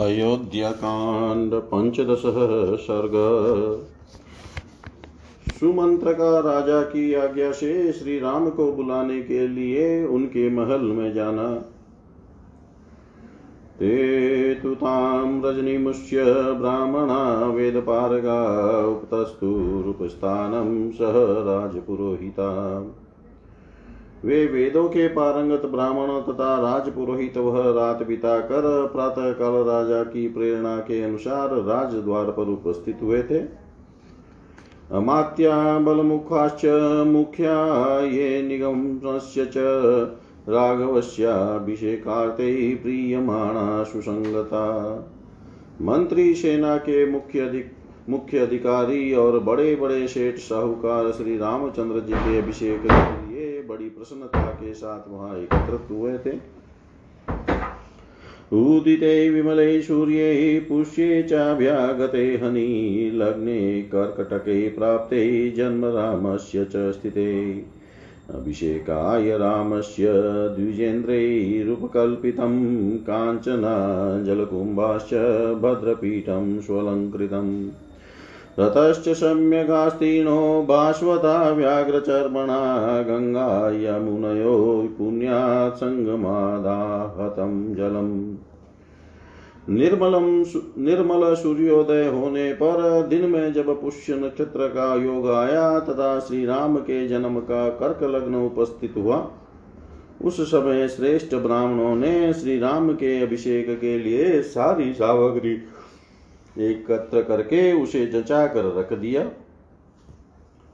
अयोध्याकांड पंचदश सर्ग। सुमंत्र का राजा की आज्ञा से श्री राम को बुलाने के लिए उनके महल में जाना। ते तु तां रजनीमुष्य ब्राह्मणा उपतस्तु रूपस्थानं सह राजपुरोहिता। वे वेदों के पारंगत ब्राह्मण तथा राजपुरोहित वह रात बिता कर प्रातः काल राजा की प्रेरणा के अनुसार राजद्वार पर उपस्थित हुए थे। अमात्या बलमुखाश्च मुख्या ये निगमस्य च राघवस्याभिषेकार्थे प्रीयमाणा सुसंगता। मंत्री सेना के मुख्य अधिक, मुख्य अधिकारी और बड़े बड़े शेठ साहूकार श्री रामचंद्र जी के अभिषेक बड़ी प्रसन्नता के साथ वहाँ एकत्रित हुए थे। उदिते विमले सूर्ये पुष्ये चाभ्यागते हनि, लग्ने कर्कटके प्राप्ते जन्म रामस्य च स्थिते। अभिषेकाय रामस्य द्विजेन्द्रैरुपकल्पितं काञ्चना जलकुम्भाश्च भद्रपीठं स्वलङ्कृतम्। रतश्च सम्यगास्तीर्णो भास्वता व्याघ्रचर्मणा गङ्गा यमुनयो पुण्यात् सङ्गमादाहतं जलम्। निर्मलम निर्मल सूर्योदय होने पर दिन में जब पुष्य नक्षत्र का योग आया, तथा श्री राम के जन्म का कर्क लग्न उपस्थित हुआ, उस समय श्रेष्ठ ब्राह्मणों ने श्री राम के अभिषेक के लिए सारी सामग्री एकत्र करके उसे जचा कर रख दिया।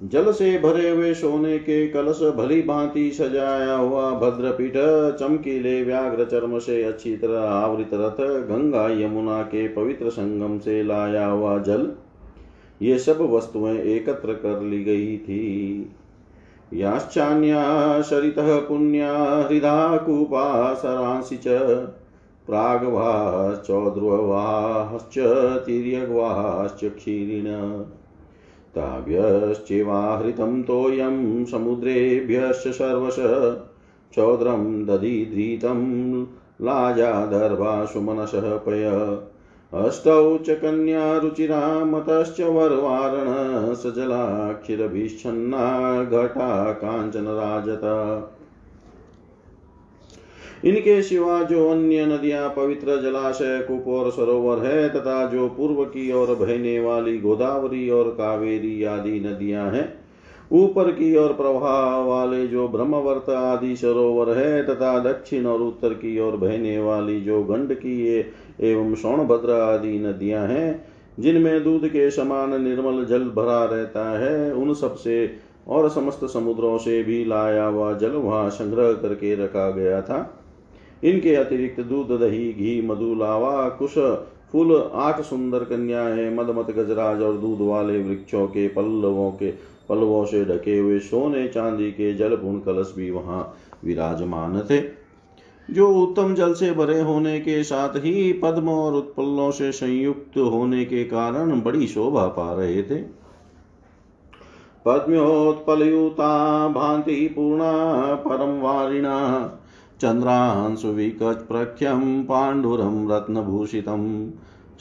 जल से भरे हुए सोने के कलश भली भांति सजाया हुआ भद्रपीठ चमकीले व्याघ्र चर्म से अच्छी तरह आवृत रथ, गंगा यमुना के पवित्र संगम से लाया हुआ जल, ये सब वस्तुएँ एकत्र कर ली गई थी। याश्चान्या, शरितः पुण्या, हृदा, कूपा, सरांसि च प्राग्वाश्चौद्रुवाश्च तिर्यग्वाश्च क्षीरिण ताभ्यश्चेवाहृतं तोयं समुद्रेभ्यश्च सर्वश। चौद्रं दधिधृतं लाजादर्भासुमनसः पय। अष्टौ च कन्या रुचिरा मतश्च वरवारण सजलाक्षिरभिच्छन्ना घटा काञ्चनराजता इनके सिवा जो अन्य नदियाँ पवित्र जलाशय कूप और सरोवर है, तथा जो पूर्व की ओर बहने वाली गोदावरी और कावेरी आदि नदियाँ हैं, ऊपर की ओर प्रवाह वाले जो ब्रह्मवर्त आदि सरोवर है, तथा दक्षिण और उत्तर की ओर बहने वाली जो गंडकी एवं सोनभद्र आदि नदियाँ हैं, जिनमें दूध के समान निर्मल जल भरा रहता है, उन सबसे और समस्त समुद्रों से भी लाया हुआ जल वहाँ संग्रह करके रखा गया था। इनके अतिरिक्त दूध, दही, घी, मधु, लावा, कुश, फूल, आठ सुंदर कन्याएँ, मदमत, गजराज और दूध वाले वृक्षों के, पल्लवों के, पल्लवों से ढके हुए सोने चांदी के जलपूर्ण कलश भी वहाँ विराजमान थे। जो उत्तम जल से भरे होने के साथ ही पद्म और उत्पल्लों से संयुक्त होने के कारण बड़ी शोभा पा रहे थे। पद्म्योत्पलयुता, भांति पूर्णा, परम वारिणा चन्द्रांशुविकप्रख्यं पाण्डुरं रत्नभूषितं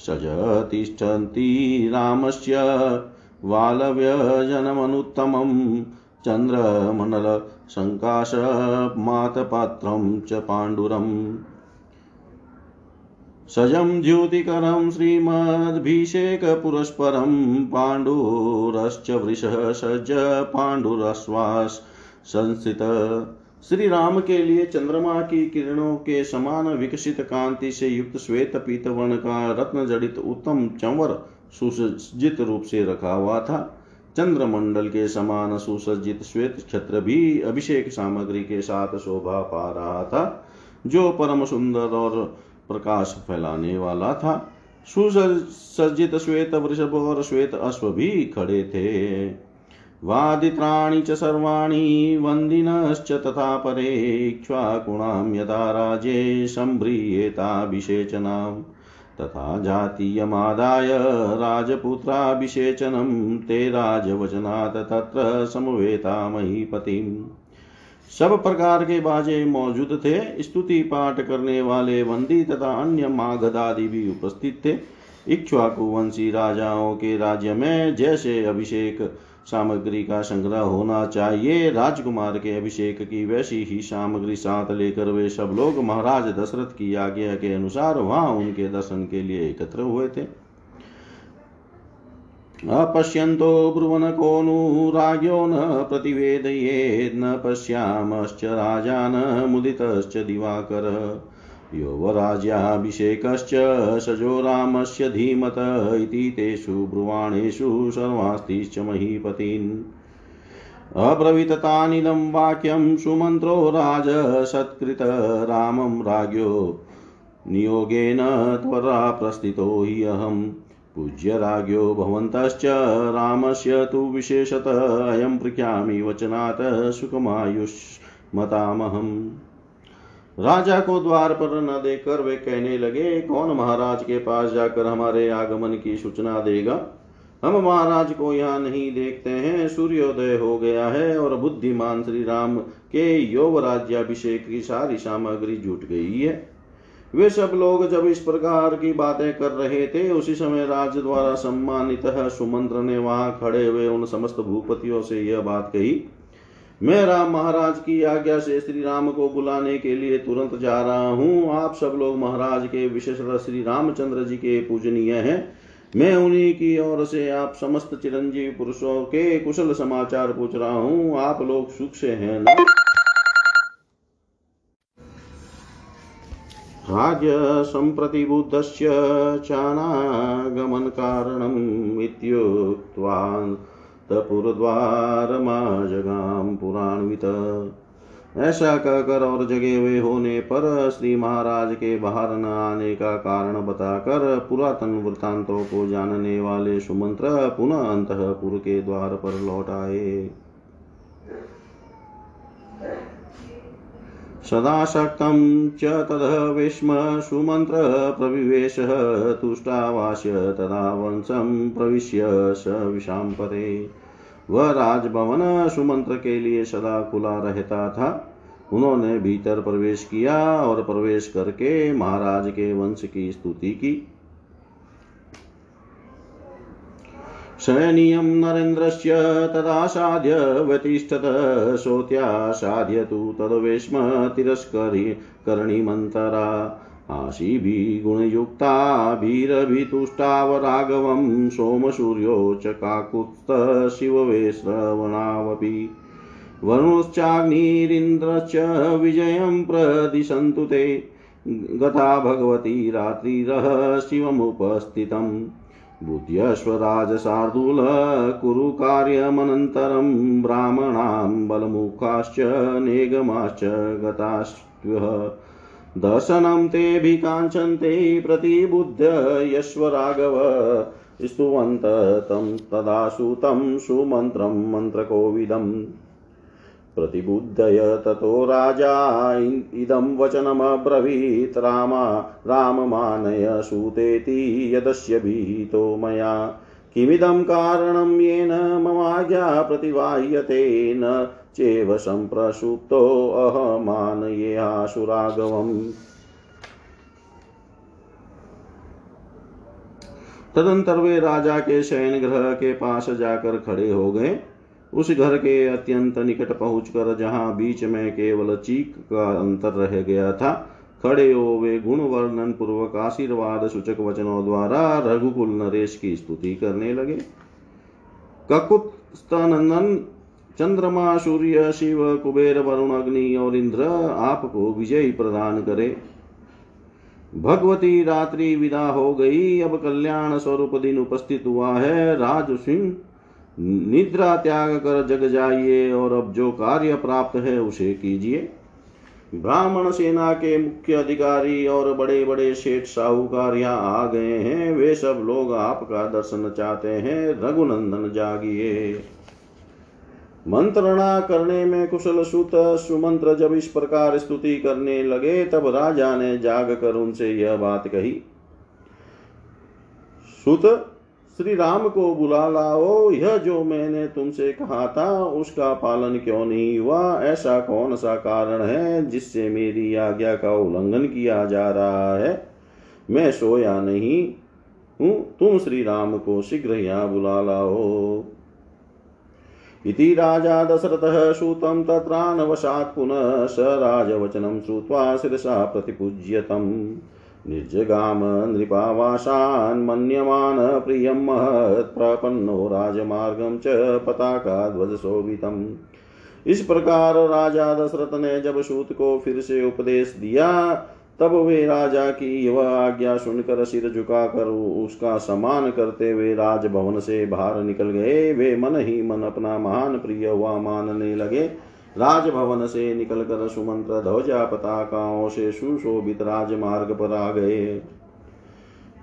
सजतिष्ठन्ति रामस्य वालव्यजनमनुत्तमं चन्द्रमण्डलसङ्काशमातपात्रं च पाण्डुरम् सजं द्युतिकरं श्रीमद्भिषेकपुरस्परं पाण्डुरश्च वृषः पाण्डुरश्वास् संस्थित श्री राम के लिए चंद्रमा की किरणों के समान विकसित कांति से युक्त श्वेत पीतवर्ण का रत्न जड़ित उत्तम चंवर सुसज्जित रूप से रखा हुआ था। चंद्रमंडल के समान सुसज्जित श्वेत छत्र भी अभिषेक सामग्री के साथ शोभा पा रहा था, जो परम सुंदर और प्रकाश फैलाने वाला था। सुसज्जित श्वेत वृषभ और श्वेत अश्व भी खड़े थे। वादित्राणि च सर्वाणि वन्दिनश्च तथा परे इक्ष्वाकुणां यदा राजे सम्भ्रियेताभिषेचनाम् तथा जातीयमादाय राजपुत्राभिषेचनं ते राजवचनात् तत्र समवेता महीपतिम् सब प्रकार के बाजे मौजूद थे। स्तुति पाठ करने वाले बंदी तथा अन्य माघदादि भी उपस्थित थे। इक्ष्वाकुवंशी राजाओं के राज्य में जैसे अभिषेक सामग्री का संग्रह होना चाहिए। राजकुमार के अभिषेक की वैसी ही सामग्री साथ लेकर वे सब लोग महाराज दशरथ की आज्ञा के अनुसार वहाँ उनके दर्शन के लिए एकत्र हुए थे। अपश्यन्तो ब्रुवन को नुराज्यो न प्रतिवेदयेत् न पश्यामश्च राजान मुदितश्च दिवाकर। योवराज्याभिषेकश्च सजो रामस्य धीमत इति तेषु ब्रुवाणेषु सर्वास्तिश्च महीपतीन्। अब्रवीततानिदं वाक्यं सुमन्त्रो राजसत्कृत रामं राज्ञो नियोगेन त्वरा प्रस्थितो हि अहम् पूज्यराज्ञो भवन्तश्च रामस्य तु विशेषत अयं पृच्छामि वचनात् सुखमायुष्मतामहम्। राजा को द्वार पर न देकर वे कहने लगे, कौन महाराज के पास जाकर हमारे आगमन की सूचना देगा? हम महाराज को यहाँ नहीं देखते हैं, सूर्योदय हो गया है और बुद्धिमान श्री राम के योग राज्याभिषेक की सारी सामग्री जुट गई है। वे सब लोग जब इस प्रकार की बातें कर रहे थे, उसी समय राज द्वारा सम्मानित सुमंत्र ने वहाँ खड़े हुए उन समस्त भूपतियों से यह बात कही मैं राम महाराज की आज्ञा से श्री राम को बुलाने के लिए तुरंत जा रहा हूँ। आप सब लोग महाराज के विशेष श्री रामचंद्र जी के पूजनीय हैं। मैं उन्हीं की ओर से आप समस्त चिरंजीव पुरुषों के कुशल समाचार पूछ रहा हूँ। आप लोग सुख से हैं ना? राज्य सम्प्रतिबुद्धस्य चानागमनकारणम् इत्युक्त्वा जगाम पुराणवित ऐसा कहकर और जगे हुए होने पर श्री महाराज के बाहर न आने का कारण बताकर पुरातन वृतांतों को जानने वाले सुमंत्र पुनः अंतपुर के द्वार पर लौट आए। सदा शक्तं च तदः विस्म सुमन्त्रप्रविवेशः तुष्टावास्य तदा वंशं प्रविश्य स विशाम्पते। वह राजभवन सुमंत्र के लिए सदा खुला रहता था। उन्होंने भीतर प्रवेश किया और प्रवेश करके महाराज के वंश की स्तुति की। शयनीयं नरेन्द्रस्य तदासाद्य व्यतिष्ठत सोत्यासाद्य तु तद्वेश्म तिरस्करि करणीमन्तरा। आशीभिः गुणयुक्ताभिरभितुष्टाव राघवं सोमसूर्यो च काकुत्स्थशिववे श्रवणावपि। वरुणश्चाग्निरिन्द्रश्च विजयं प्रदिशन्तु ते। गता भगवती रात्रिरः शिवमुपस्थितम्। बुद्ध्यश्वराजशार्दूल कुरु कार्यमनन्तरं ब्राह्मणां बलमुखाश्च नेगमाश्च गताश्वः। दर्शनं तेऽभिकाङ्क्षन्ते प्रतिबुद्ध यश्वराघव स्तुवन्त तं तदा सुतं सुमन्त्रं मन्त्रकोविदम्। प्रतिबुद्धय ततो राजा इदं वचनमब्रवीत् रामा राममानय सूतेति यदस्य भीतो मया। किमिदं कारणं येन ममाज्ञा प्रतिवाह्यते न, चेव सम्प्रसुप्तोऽहमानयेहासुराघवम् तदंतर वे राजा के शयन ग्रह के पास जाकर खड़े हो गए। उस घर के अत्यंत निकट पहुंचकर, जहाँ बीच में केवल चीक का अंतर रह गया था, खड़े हो वे गुण वर्णन पूर्वक आशीर्वाद सूचक वचनों द्वारा रघुकुल नरेश की स्तुति करने लगे। ककुत स्तनंदन चंद्रमा, सूर्य, शिव, कुबेर, वरुण, अग्नि और इंद्र आपको विजय प्रदान करे। भगवती रात्रि विदा हो गई। अब कल्याण स्वरूप दिन उपस्थित हुआ है। राज सिंह निद्रा त्याग कर जग जाइए और अब जो कार्य प्राप्त है उसे कीजिए। ब्राह्मण सेना के मुख्य अधिकारी और बड़े बड़े शेठ साहूकार यहाँ आ गए हैं। वे सब लोग आपका दर्शन चाहते हैं। रघुनंदन जागिए। मंत्रणा करने में कुशल सुत सुमंत्र जब इस प्रकार स्तुति करने लगे, तब राजा ने जाग कर उनसे यह बात कही। सुत श्री राम को बुला लाओ, यह जो मैंने तुमसे कहा था, उसका पालन क्यों नहीं हुआ? ऐसा कौन सा कारण है जिससे मेरी आज्ञा का उल्लंघन किया जा रहा है? मैं सोया नहीं हूँ, तुम श्री राम को शीघ्र यहाँ बुला लाओ। इति राजा दशरथः सूतं तत्रानवशात् पुनः स राजवचनं श्रुत्वा शिरसा प्रतिपूज्यतम्। निर्जगाम नृपावासान् मन्यमान प्रियं महत्प्रपन्नो राजमार्गं च पताकाध्वजशोभितम् इस प्रकार राजा दशरथ ने जब सूत को फिर से उपदेश दिया, तब वे राजा की वह आज्ञा सुनकर सिर झुकाकर उसका सम्मान करते हुए राजभवन से बाहर निकल गए। वे मन ही मन अपना महान प्रिय हुआ मानने लगे। राजभवन से निकलकर सुमंत्र ध्वजा पताकाओं से सुशोभित राजमार्ग पर आ गए।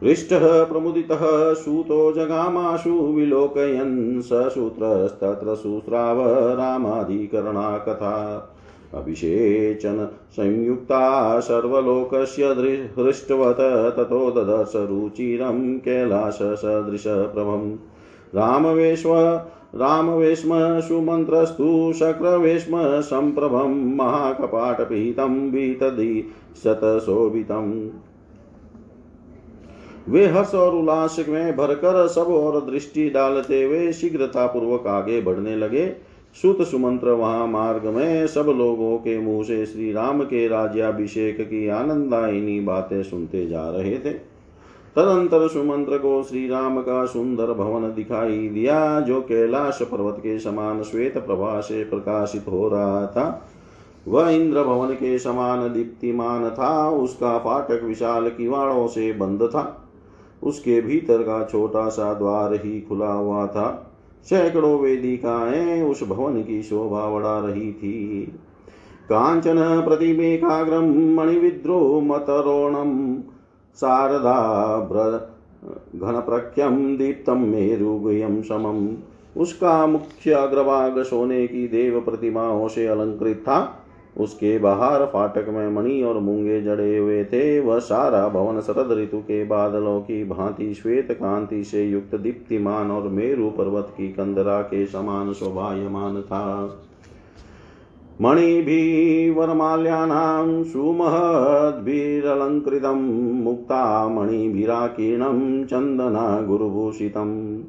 हृष्टः प्रमुदितः सूतो जगामाशु विलोकयन् ससूत्रस्तत्र सुस्राव रामाधिकरणा कथा। अभिषेचन संयुक्ता सर्वलोकस्य हृष्टवत ततो ददर्श रुचिरं कैलाससदृशप्रभम्। रामवेश्व, रामवेश्म सुमन्त्रस्तु, शक्रवेश्म सम्प्रभं महाकपाटपिहितं वितदि शतशोभितम् वे हर्ष और उल्लास में भरकर सब और दृष्टि डालते हुए शीघ्रता पूर्वक आगे बढ़ने लगे। सुत सुमंत्र वहाँ मार्ग में सब लोगों के मुँह से श्री राम के राज्याभिषेक की आनंदायिनी बातें सुनते जा रहे थे। तदंतर सुमंत्र को श्री राम का सुंदर भवन दिखाई दिया जो कैलाश पर्वत के समान श्वेत प्रभा से प्रकाशित हो रहा था। वह इंद्र भवन के समान दीप्तिमान था उसका फाटक विशाल किवाड़ों से बंद था। उसके भीतर का छोटा सा द्वार ही खुला हुआ था। सैकड़ों वेदिकाएँ उस भवन की शोभा बढ़ा रही थी। कांचन प्रतिमेकाग्रम मणिविद्रो मतरोणम शारदाभ्र घनप्रख्यम दीप्तम मेरुगुयम समम। उसका मुख्य अग्रभाग सोने की देव प्रतिमाओं से अलंकृत था। उसके बाहर फाटक में मणि और मूँगे जड़े हुए थे। वह सारा भवन शरद ऋतु के बादलों की भांति श्वेत कांति से युक्त दीप्तिमान और मेरु पर्वत की कंदरा के समान शोभायमान था। मणिभिर्वरमाल्यानां सुमहद्भिरलङ्कृतं मुक्तामणिभिराकीर्णं चन्दना गुरुभूषितम्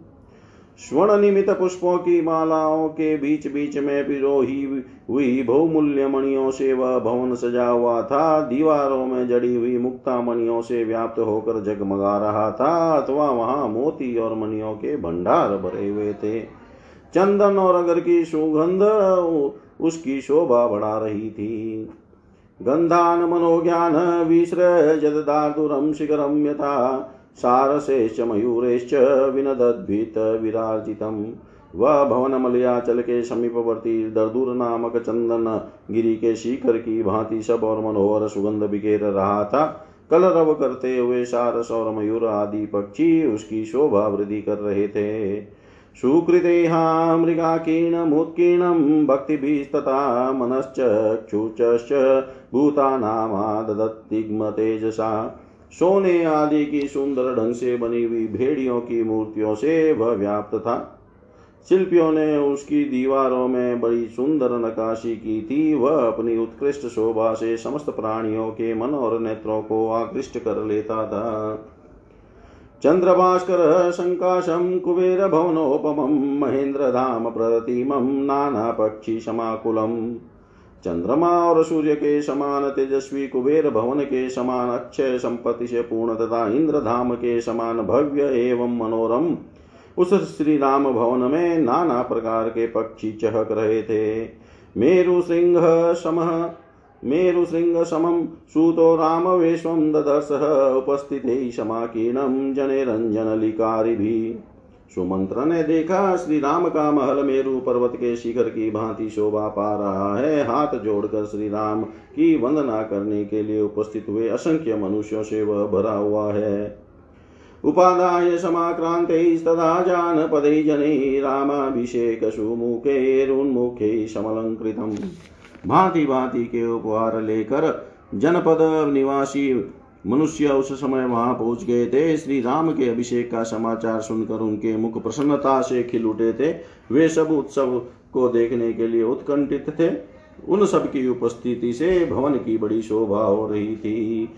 स्वर्ण निमित पुष्पों की मालाओं के बीच बीच में पिरोही हुई बहुमूल्य मणियों से वह भवन सजा हुआ था। दीवारों में जड़ी हुई मुक्ता मणियों से व्याप्त होकर जगमगा रहा था। अथवा वहाँ मोती और मणियों के भंडार भरे हुए थे। चंदन और अगर की सुगंध उसकी शोभा बढ़ा रही थी। गंधान मनोज्ञान विसृजदातुरं शिखरं यथा, सारसेश्च मयूरेश्च विनदद्भित विराजितम्। वह भवन मलयाचल के समीपवर्ती दर्दुर नामक चंदन गिरी के शिखर की भांति सब और मनोहर सुगंध बिखेर रहा था। कलरव करते हुए सारस और मयूर आदि पक्षी उसकी शोभा वृद्धि कर रहे थे। सुकृतेहा मृगाकीर्णमुत्कीर्णं भक्तिभिस्तथा मनश्चक्षुचश्च भूतानामाददत्तिग्म तेजसा सोने आदि की सुंदर ढंग से बनी हुई भेड़ियों की मूर्तियों से वह व्याप्त था। शिल्पियों ने उसकी दीवारों में बड़ी सुंदर नकाशी की थी। वह अपनी उत्कृष्ट शोभा से समस्त प्राणियों के मन और नेत्रों को आकृष्ट कर लेता था। चन्द्रभास्कर सङ्काशं कुबेरभवनोपमं महेन्द्रधाम प्रतिमं नानापक्षिसमाकुलम् चंद्रमा और सूर्य के समान तेजस्वी कुबेर भवन के समान अक्षय संपत्ति से पूर्ण तथा इंद्रधाम के समान भव्य एवं मनोरम, उस श्री राम भवन में नाना प्रकार के पक्षी चहक रहे थे। मेरु सिंह सम मेरु सिंह समम सूतो राम वेश्वम ददर्श उपस्थित समाकीर्णम जने रंजन लिकारी सुमंत्र ने देखा श्री राम का महल मेरु पर्वत के शिखर की भांति शोभा पा रहा है। हाथ जोड़कर श्री राम की वंदना करने के लिए उपस्थित हुए असंख्य मनुष्यों से वह भरा हुआ है। उपादाय जनै रामाभिषेक सुमुखैरुन्मुखै समलङ्कृतम् भांति भांति के उपहार लेकर जनपद निवासी मनुष्य उस समय वहाँ पहुँच गए थे। श्री राम के अभिषेक का समाचार सुनकर उनके मुख प्रसन्नता से खिल उठे थे। वे सब उत्सव को देखने के लिए उत्कंठित थे। उन सब की उपस्थिति से भवन की बड़ी शोभा हो रही थी।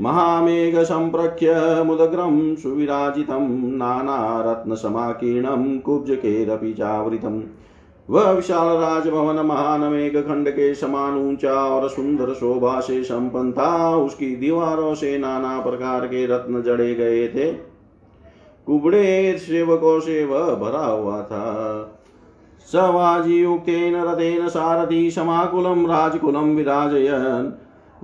महामेघ संप्रख्य मुदग्रम सुविराजितं नानारत्नसमाकीर्णं कुब्जकेरपि चावृतम् वह विशाल राजभवन महान मेघ खंड के समान ऊँचा और सुंदर शोभा से संपन्न था। उसकी दीवारों से नाना प्रकार के रत्न जड़े गए थे। कुबड़े सेवकों से वह भरा हुआ था। सवाजियुक्तेन रथेन सारथी समाकुलं राजकुलं विराजयन्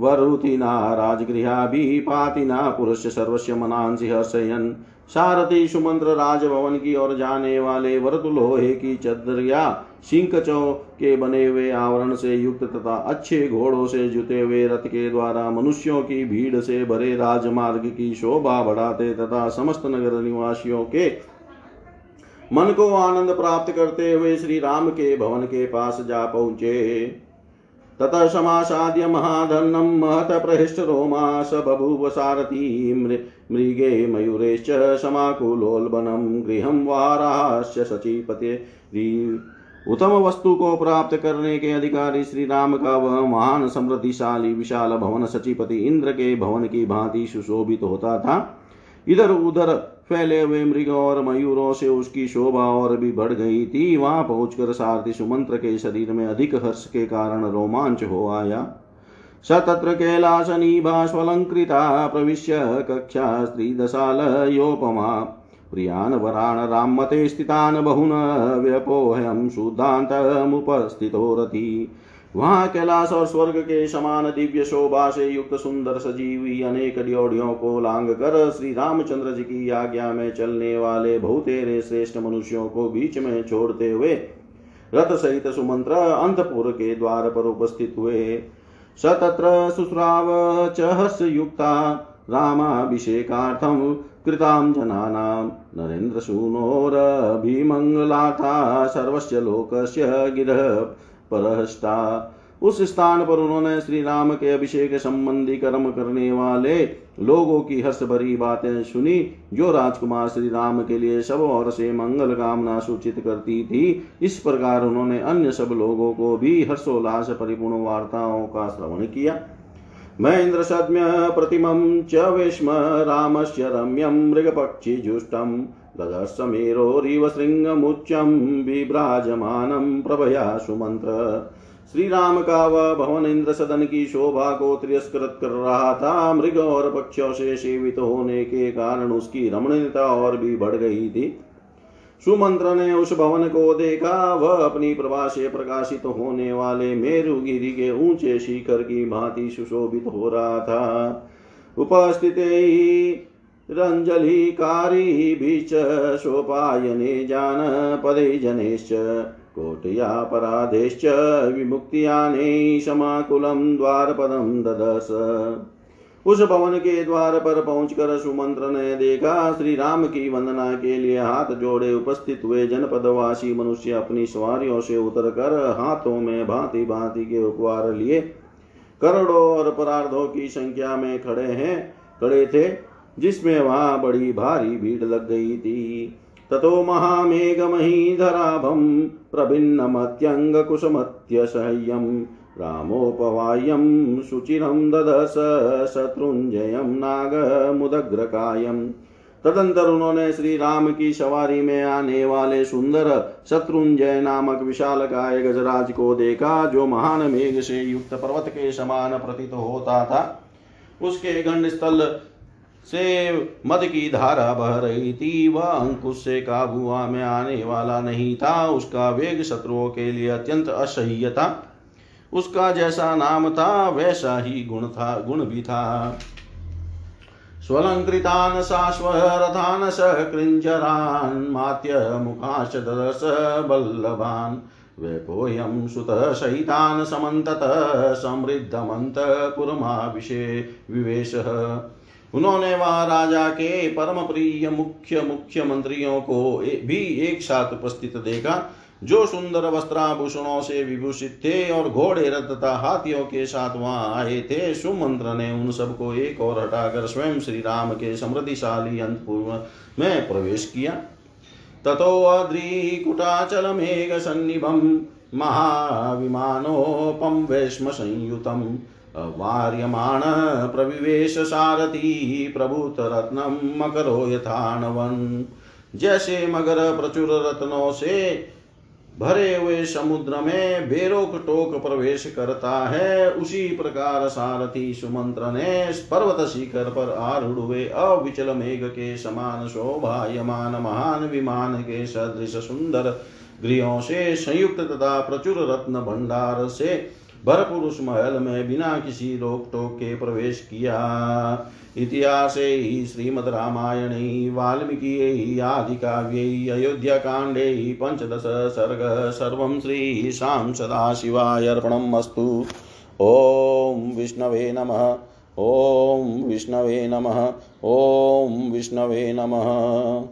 वरुतिना राजगृहाभिपातिना पुरुष सर्वस्य मनांसि हर्षयन् सारथी सुमंत्र राजभवन की ओर जाने वाले वरत लोहे की चदरिया सिंकचो के बने हुए आवरण से युक्त तथा अच्छे घोड़ों से जुते हुए रथ के द्वारा मनुष्यों की भीड़ से भरे राजमार्ग की शोभा बढ़ाते तथा समस्त नगर निवासियों के मन को आनंद प्राप्त करते हुए श्री राम के भवन के पास जा पहुँचे। ततः समासाद्य महाधन्नं महत प्रहिष्ट रोमा स बभूव सारथी मृगे मयूरेश्च समाकुलोल्बनं गृहं वाराश्च सचीपते उत्तम वस्तु को प्राप्त करने के अधिकारी श्री राम का वह महान समृद्धिशाली विशाल भवन सचिपति इंद्र के भवन की भांति सुशोभित होता था। इधर उधर फैले हुए मृग और मयूरों से उसकी शोभा और भी बढ़ गई थी। वहाँ पहुंचकर सारथी सुमंत्र के शरीर में अधिक हर्ष के कारण रोमांच हो आया। स तत्र कैलासनीभास्वलङ्कृता प्रविश्य कक्षा स्त्रीदशालयोपमा प्रियान् वरान् रामते स्थितान् बहुन व्यपोहयं शुद्धान्तमुपस्थितो रथी वहाँ कैलाश और स्वर्ग के समान दिव्य शोभा से युक्त सुंदर सजीवी अनेक ड्योढ़ियों को लांग कर श्री रामचंद्र जी की आज्ञा में चलने वाले बहुतेरे श्रेष्ठ मनुष्यों को बीच में छोड़ते हुए, रथ सहित सुमंत्र अंतपुर के द्वार पर उपस्थित हुए। सतत्र शुश्राव चहस युक्ता, रामाभिषेकार्थं कृतां जनानां नरेन्द्रसूनोरभिमङ्गलाथा सर्वस्य लोकस्य गिरः परहस्ता। उस स्थान पर उन्होंने श्री राम के अभिषेक संबंधी कर्म करने वाले लोगों की हर्ष भरी बातें सुनी, जो राजकुमार श्री राम के लिए सब और से मंगल कामना सूचित करती थी। इस प्रकार उन्होंने अन्य सब लोगों को भी हर्षोल्लास परिपूर्ण वार्ताओं का श्रवण किया। महेन्द्र सद्म्य प्रतिमं च विस्म रामस्य रम्यं मृगपक्षिजुष्टं ददर्शमेरोरिव शृङ्गमुच्चं विभ्राजमानं प्रभया सुमन्त्र श्री राम का वह भवन इंद्र सदन की शोभा को तिरस्कृत कर रहा था मृग और पक्षियों से सेवित होने के कारण उसकी रमणीयता और भी बढ़ गई थी। सुमंत्र ने उस भवन को देखा, वह अपनी प्रभा से प्रकाशित होने वाले मेरुगिरी के ऊँचे शिखर की भांति सुशोभित हो रहा था। उपस्थित रंजलिकारी बीच सोपायने जान पदे जनेश्च कोटया पराधेश्च विमुक्तियाने समाकुलं द्वारपदं ददश उस भवन के द्वार पर पहुंचकर सुमंत्र ने देखा श्री राम की वंदना के लिए हाथ जोड़े उपस्थित हुए जनपदवासी मनुष्य अपनी सवारियों से उतर कर हाथों में भांति भांति के उपवार लिए, करोड़ों और परार्धों की संख्या में खड़े हैं, खड़े थे। जिसमें वहाँ बड़ी भारी भीड़ लग गई थी। ततो महामेघमहीधराभं प्रभिन्नमत्यङ्गकुसुमत्यसह्यम् रामोपवायं शुचिरं ददश शत्रुञ्जयं नागमुदग्रकायम् तदंतर उन्होंने श्री राम की सवारी में आने वाले सुंदर शत्रुंजय नामक विशाल काय गजराज को देखा, जो महान मेघ से युक्त पर्वत के समान प्रतीत होता था। उसके गंड स्थल से मद की धारा बह रही थी। वह अंकुश से काबुआ में आने वाला नहीं था। उसका वेग शत्रुओं के लिए अत्यंत असह्य था। उसका जैसा नाम था, वैसा ही गुण था, गुण भी था। स्वलंकृतान् शाश्वरथान् सकृञ्जरान् मात्यमुखाश्च ददश बल्लभान्। वैपोयं सुतः सहितान् समन्ततः समृद्धमन्तपुरमाविशे विवेशः। उन्होंने वहाँ राजा के परम प्रिय मुख्य मुख्य मंत्रियों को भी एक साथ उपस्थित देखा, जो सुंदर वस्त्राभूषणों से विभूषित थे और घोड़े रथ तथा हाथियों के साथ वहाँ आए थे। सुमंत्र ने उन सबको एक और हटाकर स्वयं श्री राम के समृद्धिशाली अंतपुर में प्रवेश किया। ततोऽद्रिकुटाचलमेघसन्निभं महाविमानोपं वेश्मसंयुतम्। वार्यमाण प्रविवेश सारथी, प्रभुतरत्नं मकरो यथानवन् जैसे मगर प्रचुर रत्नों से भरे हुए समुद्र में बेरोक टोक प्रवेश करता है, उसी प्रकार सारथी सुमंत्र ने पर्वत शिखर पर आरूढ़ हुए अविचल मेघ के समान शोभायमान महान विमान के सदृश सुंदर गृहों से संयुक्त तथा प्रचुर रत्न भंडार से भरपूर उस महल में बिना किसी रोक टोक के प्रवेश किया। इतिहासे श्रीमद्रामायणे, वाल्मीकियै आदिकाव्यै अयोध्याकाण्डे पञ्चदश सर्ग सर्वं श्रीशां सदाशिवाय अर्पणम् अस्तु ॐ विष्णवे नमः, ॐ विष्णवे नमः, ॐ विष्णवे नमः।